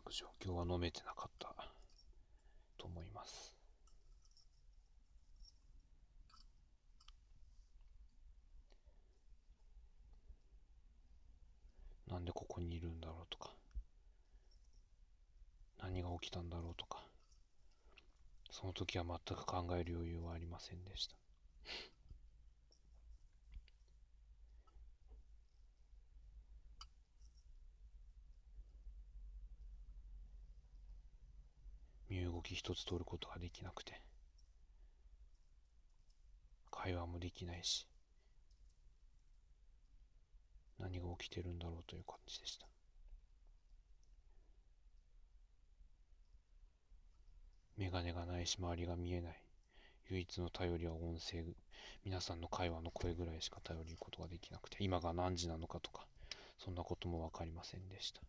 く状況は飲めてなかったと思います。なんでここにいるんだろうとか、何が起きたんだろうとか、その時は全く考える余裕はありませんでした。身動き一つ取ることができなくて、会話もできないし、何が起きてるんだろうという感じでした。メガネがないし周りが見えない。唯一の頼りは音声、皆さんの会話の声ぐらいしか頼ることができなくて、今が何時なのかとか、そんなこともわかりませんでした。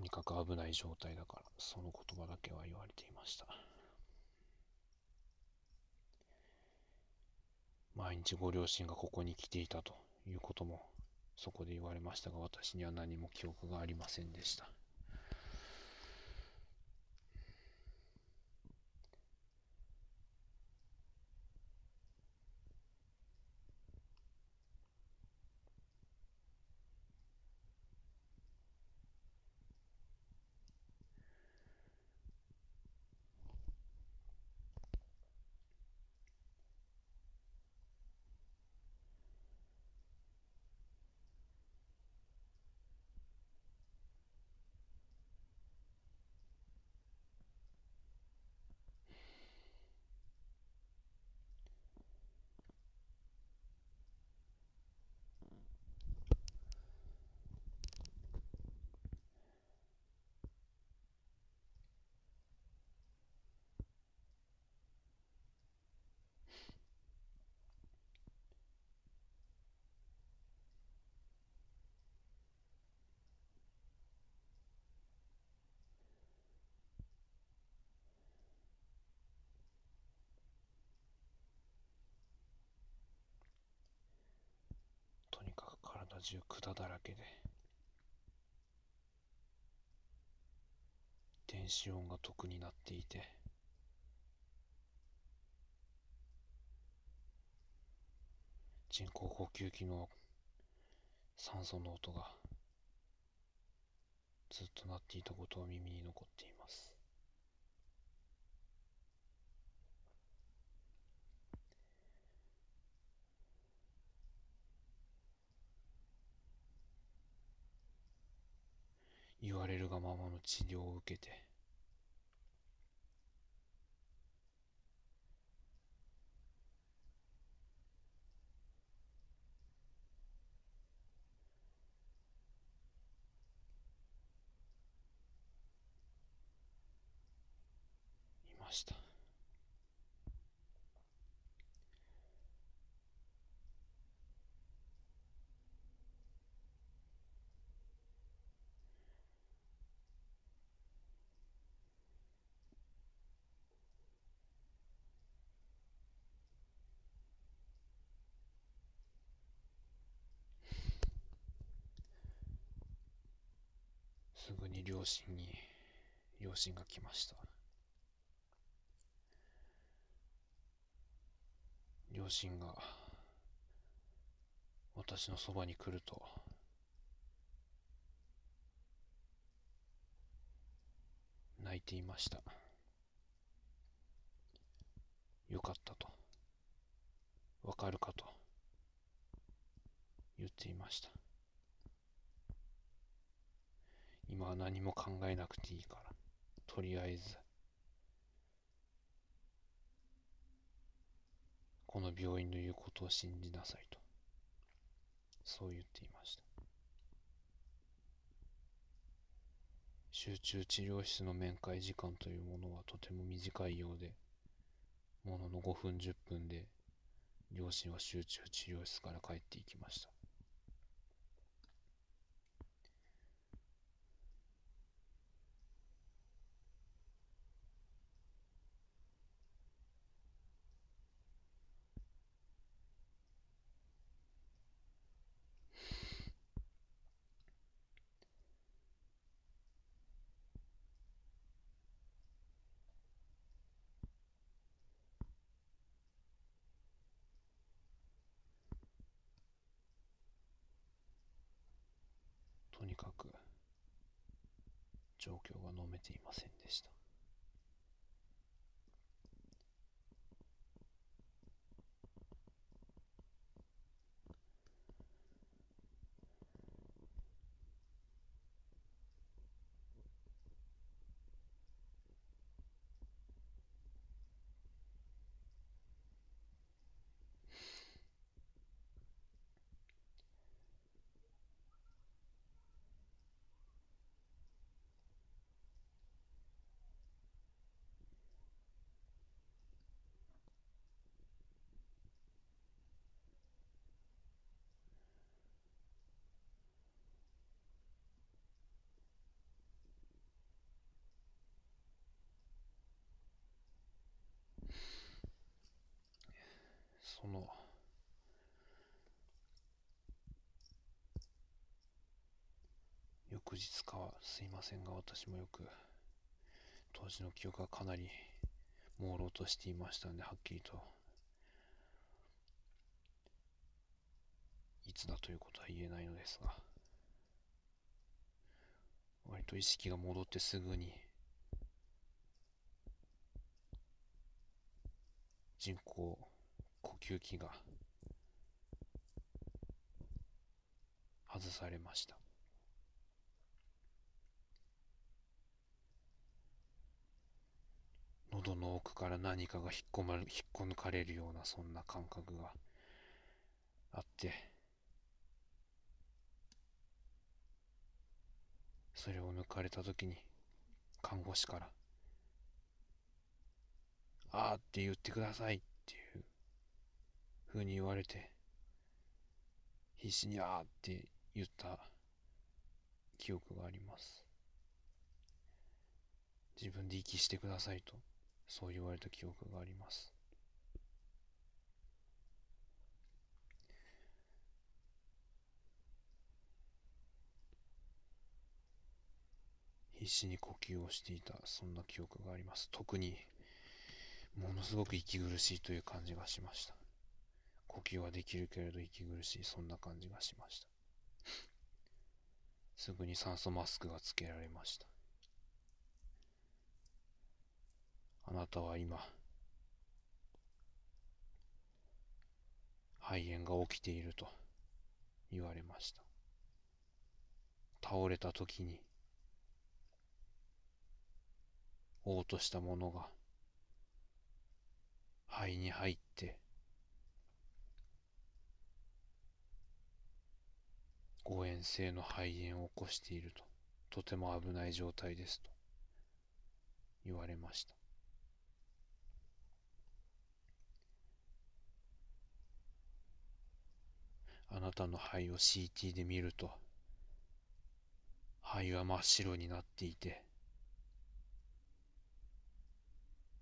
とにかく危ない状態だから、その言葉だけは言われていました。毎日ご両親がここに来ていたということもそこで言われましたが、私には何も記憶がありませんでした。とにかく体中管だらけで。電子音が特になっていて。人工呼吸器の酸素の音がずっと鳴っていたことは耳に残っています。言われるがままの治療を受けて。いました。すぐに両親に両親が来ました。両親が私のそばに来ると。泣いていました。よかったと。わかるかと。言っていました。今は何も考えなくていいから。とりあえず。この病院の言うことを信じなさいと。そう言っていました。集中治療室の面会時間というものはとても短いようでものの5分10分で両親は集中治療室から帰っていきました。状況が飲めていませんでした。その翌日かはすいませんが私もよく当時の記憶がかなり朦朧としていましたのではっきりといつだということは言えないのですが割と意識が戻ってすぐに人工呼吸器が外されました。喉の奥から何かが引っ込ま引っこ抜かれるようなそんな感覚があってそれを抜かれた時に看護師から「あーって言ってください」ふうに言われて必死に「あーって言った記憶があります。自分で息してくださいとそう言われた記憶があります。必死に呼吸をしていたそんな記憶があります。特にものすごく息苦しいという感じがしました。呼吸はできるけれど息苦しい。そんな感じがしました。すぐに酸素マスクがつけられました。あなたは今肺炎が起きていると言われました。倒れた時に嘔吐したものが肺に入って誤嚥性の肺炎を起こしていると。とても危ない状態ですと。言われました。あなたの肺を CT で見ると肺は真っ白になっていて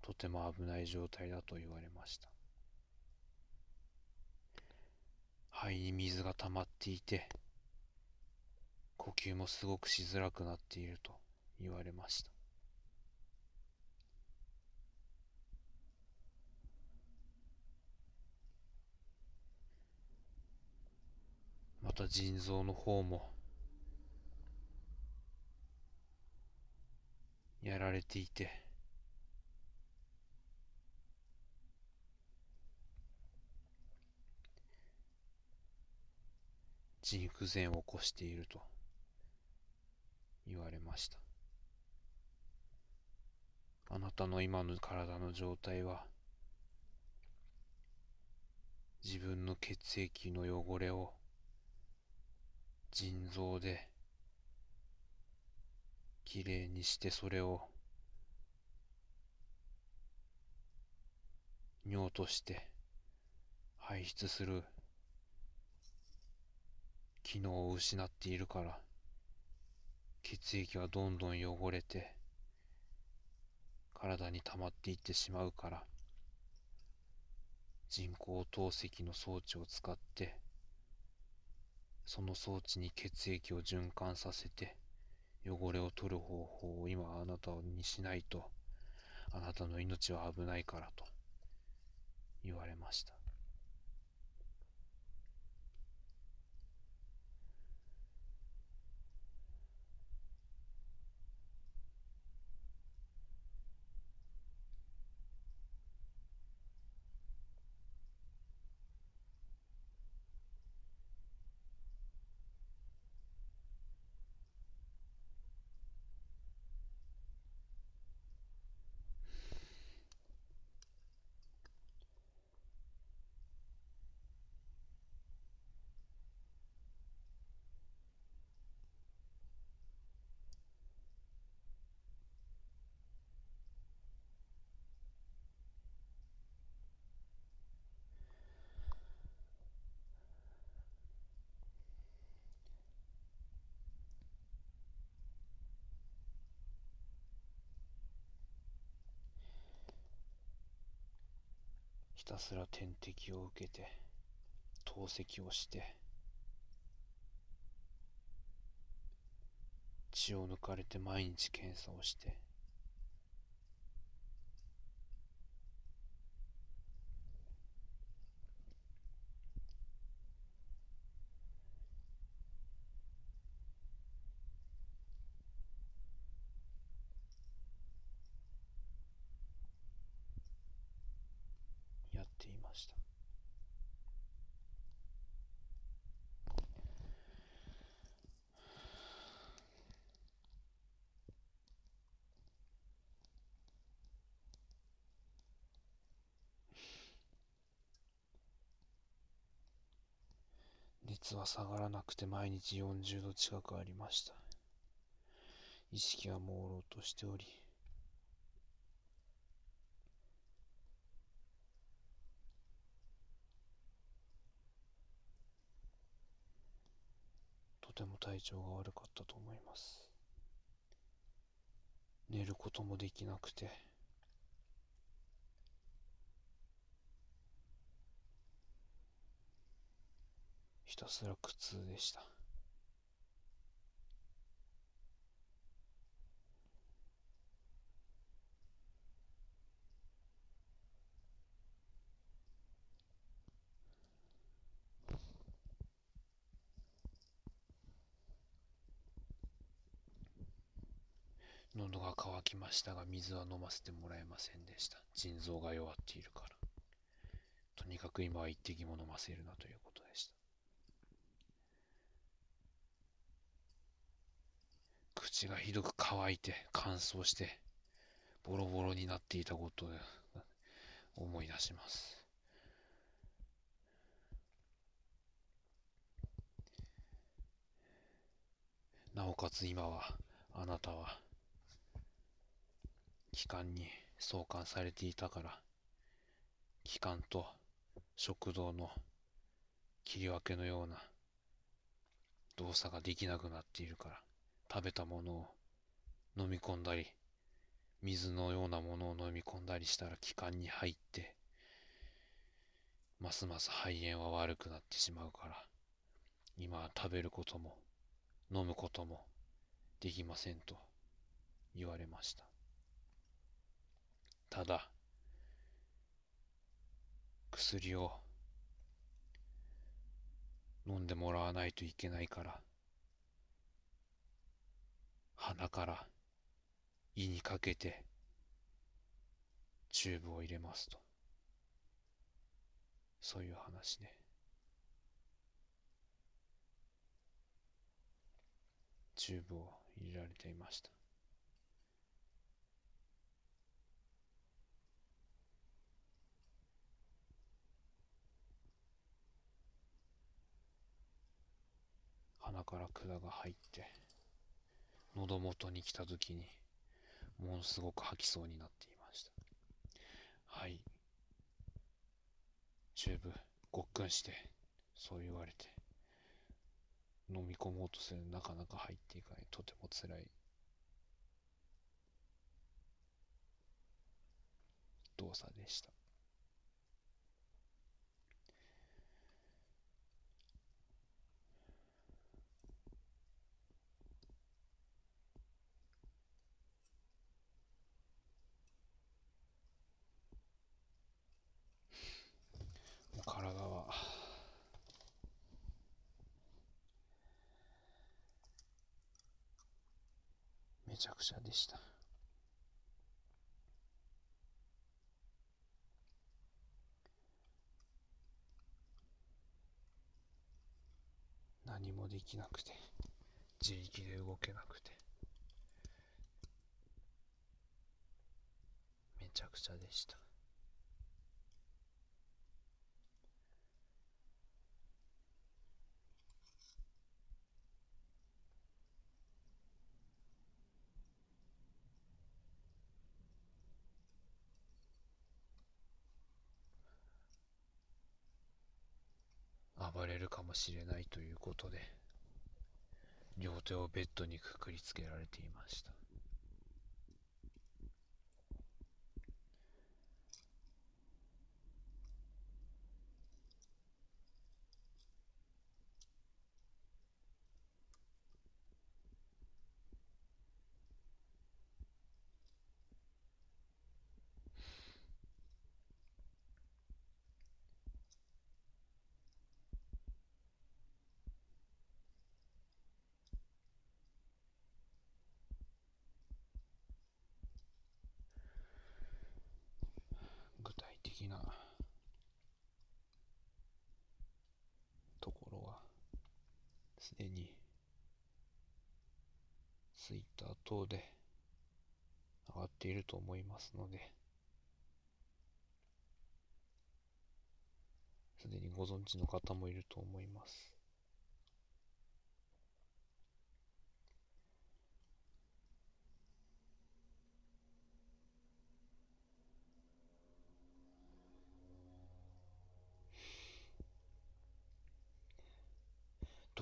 とても危ない状態だと言われました。肺に水が溜まっていて呼吸もすごくしづらくなっていると言われました。また腎臓の方もやられていて腎不全を起こしていると。言われました。あなたの今の体の状態は自分の血液の汚れを腎臓できれいにしてそれを尿として排出する機能を失っているから血液はどんどん汚れて体に溜まっていってしまうから人工透析の装置を使ってその装置に血液を循環させて汚れを取る方法を今あなたにしないとあなたの命は危ないからと言われました。ひたすら点滴を受けて透析をして血を抜かれて毎日検査をしてやっていました熱は下がらなくて毎日40度近くありました意識は朦朧としており。とても体調が悪かったと思います。寝ることもできなくて。ひたすら苦痛でした。喉が渇きましたが水は飲ませてもらえませんでした。腎臓が弱っているから。とにかく今は一滴も飲ませるなということ。でした口がひどく乾いて乾燥してボロボロになっていたことを思い出します。なおかつ今はあなたは機関に送還されていたから機関と食道の切り分けのような動作ができなくなっているから食べたものを飲み込んだり水のようなものを飲み込んだりしたら気管に入ってますます肺炎は悪くなってしまうから今は食べることも飲むこともできませんと言われました。ただ薬を飲んでもらわないといけないから鼻から胃にかけてチューブを入れますと。そういう話ね。チューブを入れられていました。鼻から管が入って喉元に来た時にものすごく吐きそうになっていました。はい。チューブごっくんしてそう言われて飲み込もうとするなかなか入っていかない。とてもつらい。動作でした。体は。めちゃくちゃでした。何もできなくて自力で動けなくて。めちゃくちゃでした暴れるかもしれないということで両手をベッドにくくりつけられていました。的な。ところはすでにツイッター等で上がっていると思いますのですでにご存知の方もいると思います。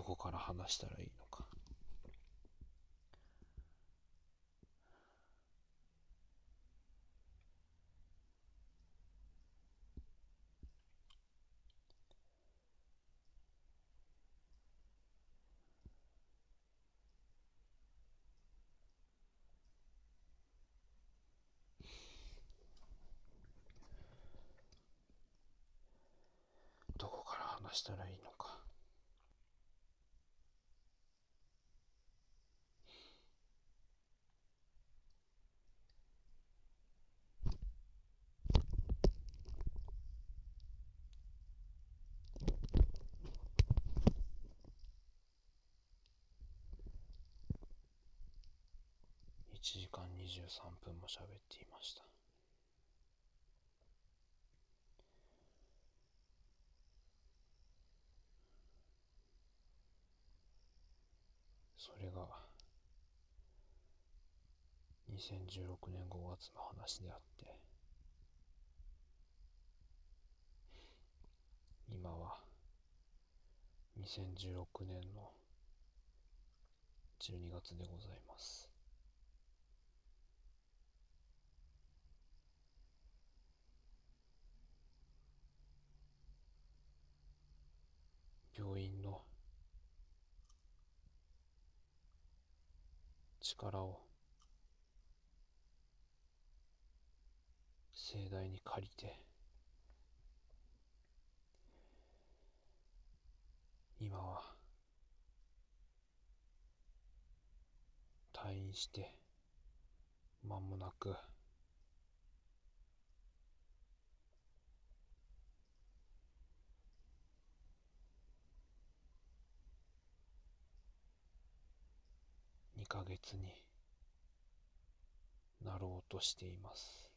こから話したらいいのか。どこから話したらいいのか。1時間23分も喋っていました。それが2016年5月の話であって今は2016年の12月でございます。病院の力を盛大に借りて今は退院して間もなく2ヶ月になろうとしています。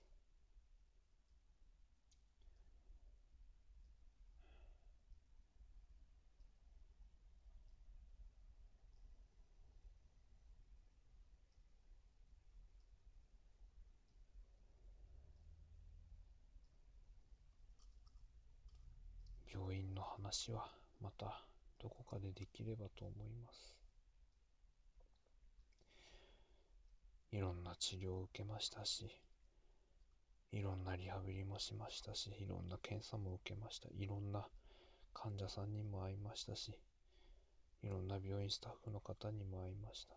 病院の話はまたどこかでできればと思います。いろんな治療を受けましたしいろんなリハビリもしましたしいろんな検査も受けました。いろんな患者さんにも会いましたしいろんな病院スタッフの方にも会いました。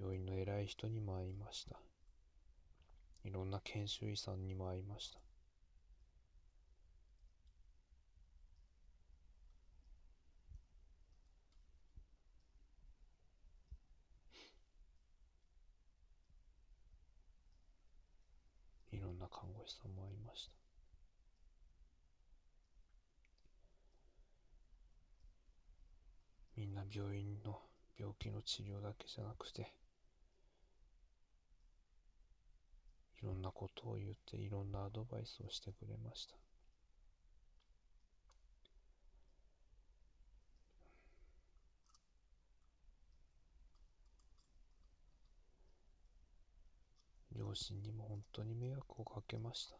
病院の偉い人にも会いました。いろんな研修医さんにも会いました。看護師さんもいました。みんな病院の病気の治療だけじゃなくていろんなことを言っていろんなアドバイスをしてくれました。両親にも本当に迷惑をかけました。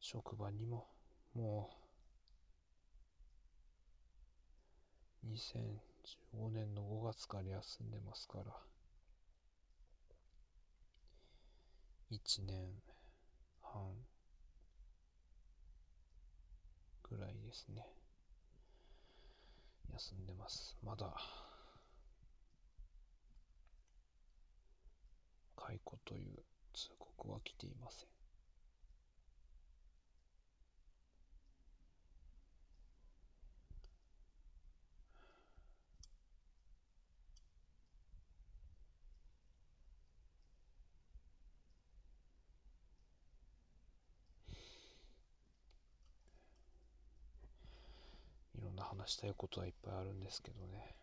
職場にももう2015年の5月から休んでますから。1年半ぐらいですね。休んでます。まだ解雇という通告は来ていません。いろんな話したいことはいっぱいあるんですけどね。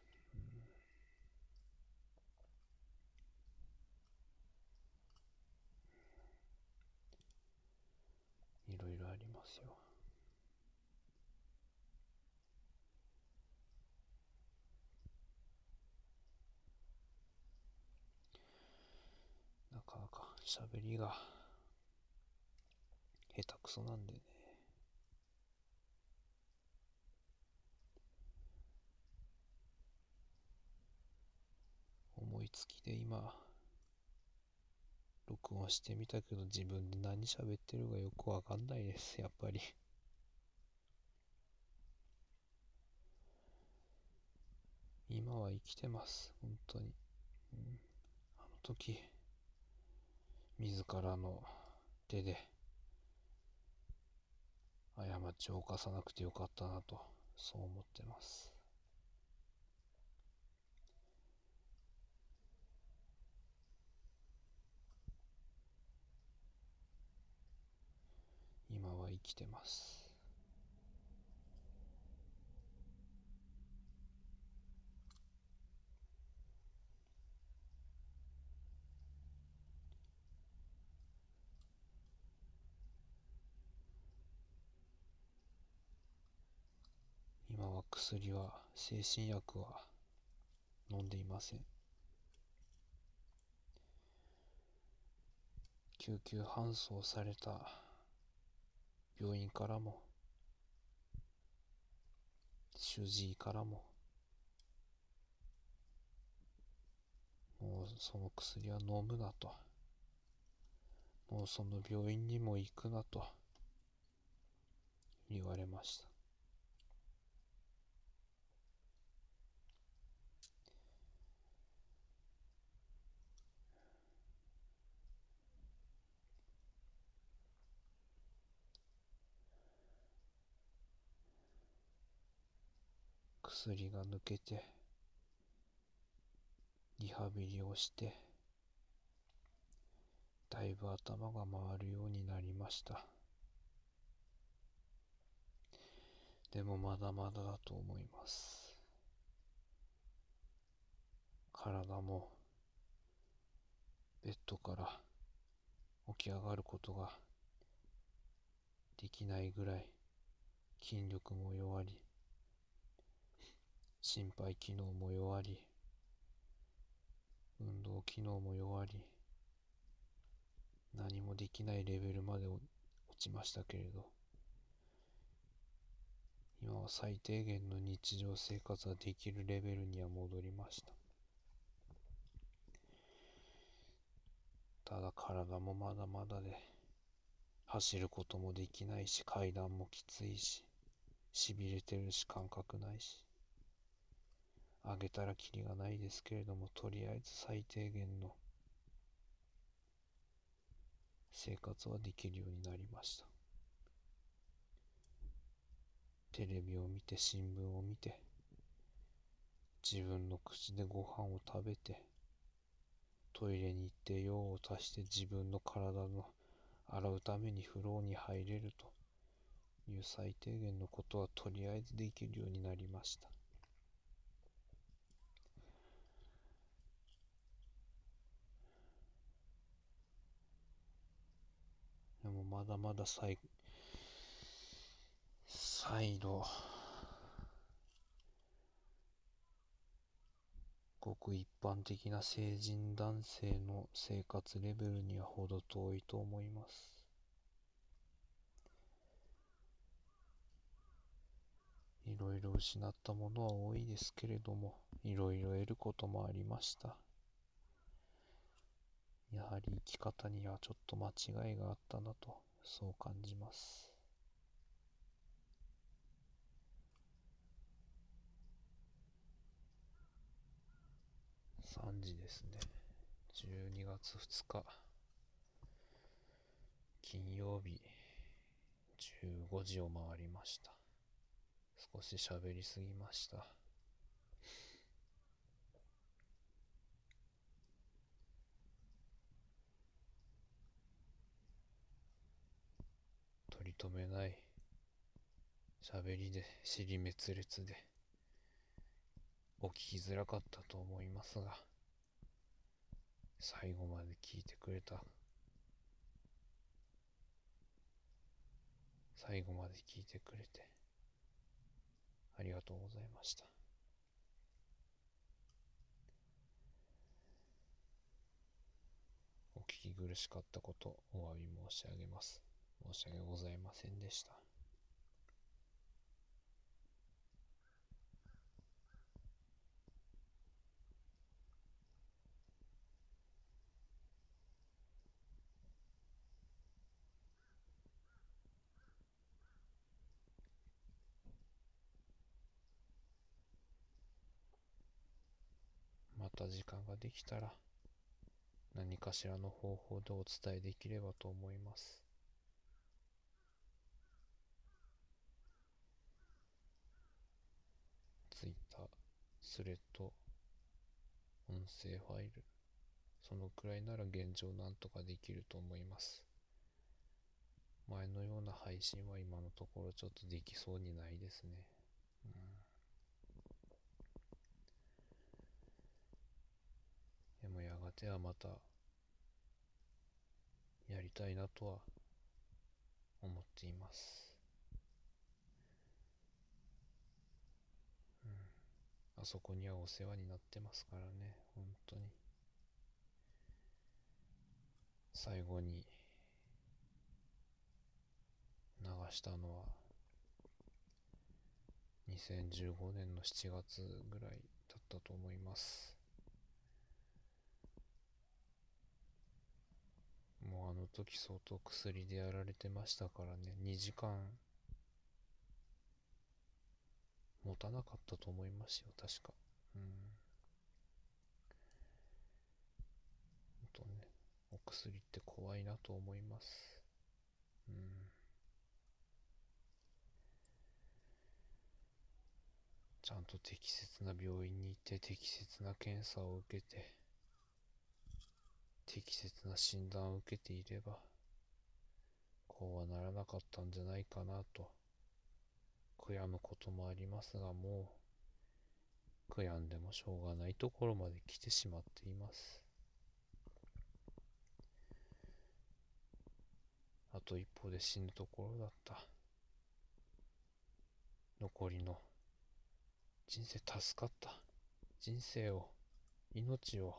喋りが下手くそなんでね。思いつきで今、録音してみたけど自分で何喋ってるかよくわかんないです、やっぱり。今は生きてます、本当に。うん、あの時、自らの手で、過ちを犯さなくてよかったなと、そう思ってます。今は生きてます今は薬は精神薬は飲んでいません。救急搬送された病院からも主治医からももうその薬は飲むなと。もうその病院にも行くなと言われました。薬が抜けてリハビリをしてだいぶ頭が回るようになりました。でもまだまだだと思います。体もベッドから起き上がることができないぐらい筋力も弱り心肺機能も弱り運動機能も弱り何もできないレベルまで落ちましたけれど今は最低限の日常生活ができるレベルには戻りました。ただ体もまだまだで走ることもできないし階段もきついししびれてるし感覚ないし。あげたらきりがないですけれども、とりあえず最低限の生活はできるようになりました。テレビを見て、新聞を見て、自分の口でご飯を食べて、トイレに行って用を足して自分の体の洗うために風呂に入れるという最低限のことはとりあえずできるようになりました。まだまだ再、再度、ごく一般的な成人男性の生活レベルには程遠いと思います。いろいろ失ったものは多いですけれども、いろいろ得ることもありました。やはり生き方にはちょっと間違いがあったなと、そう感じます。3時ですね。12月2日。金曜日、15時を回りました。少し喋りすぎました。止めない。喋りで尻滅裂で。お聞きづらかったと思いますが。最後まで聞いてくれた。最後まで聞いてくれて。ありがとうございました。お聞き苦しかったことお詫び申し上げます。申し訳ございませんでした。また時間ができたら何かしらの方法でお伝えできればと思います。ツイッタースレッド音声ファイルそのくらいなら現状なんとかできると思います。前のような配信は今のところちょっとできそうにないですね。うん。でもやがてはまたやりたいなとは思っています。うん。あそこにはお世話になってますからね、本当に。最後に流したのは2015年の7月ぐらいだったと思います。もうあの時相当薬でやられてましたからね、2時間持たなかったと思いますよ、確か。うん。ほんとね、お薬って怖いなと思います。うん。ちゃんと適切な病院に行って適切な検査を受けて適切な診断を受けていれば、こうはならなかったんじゃないかなと、悔やむこともありますが、もう、悔やんでもしょうがないところまで来てしまっています。あと一歩で死ぬところだった。残りの人生助かった。人生を、命を、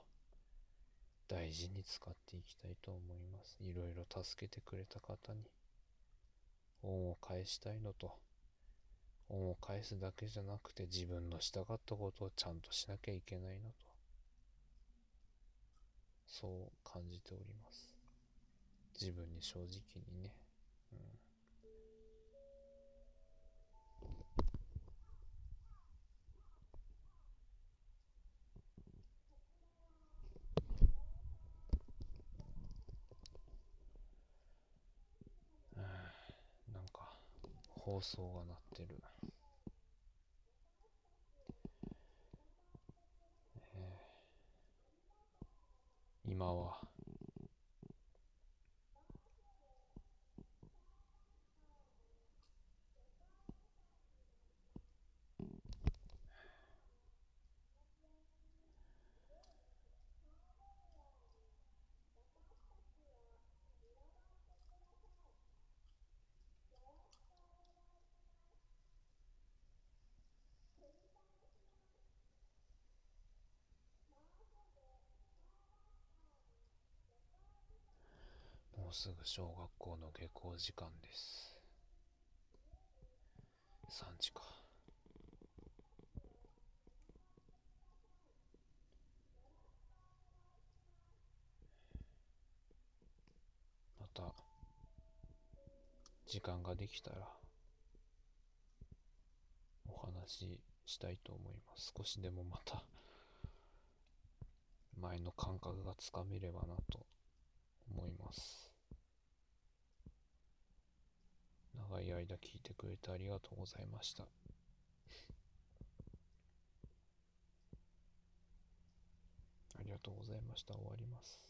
大事に使っていきたいと思います。いろいろ助けてくれた方に恩を返したいのと、恩を返すだけじゃなくて自分のしたかったことをちゃんとしなきゃいけないなと、そう感じております。自分に正直にね。うん放送が鳴ってる。えー、今はうすぐ小学校の下校時間です。3時か。また、時間ができたら、お話ししたいと思います。少しでもまた、前の感覚がつかめればなと思います。長い間聞いてくれてありがとうございました。ありがとうございました。終わります。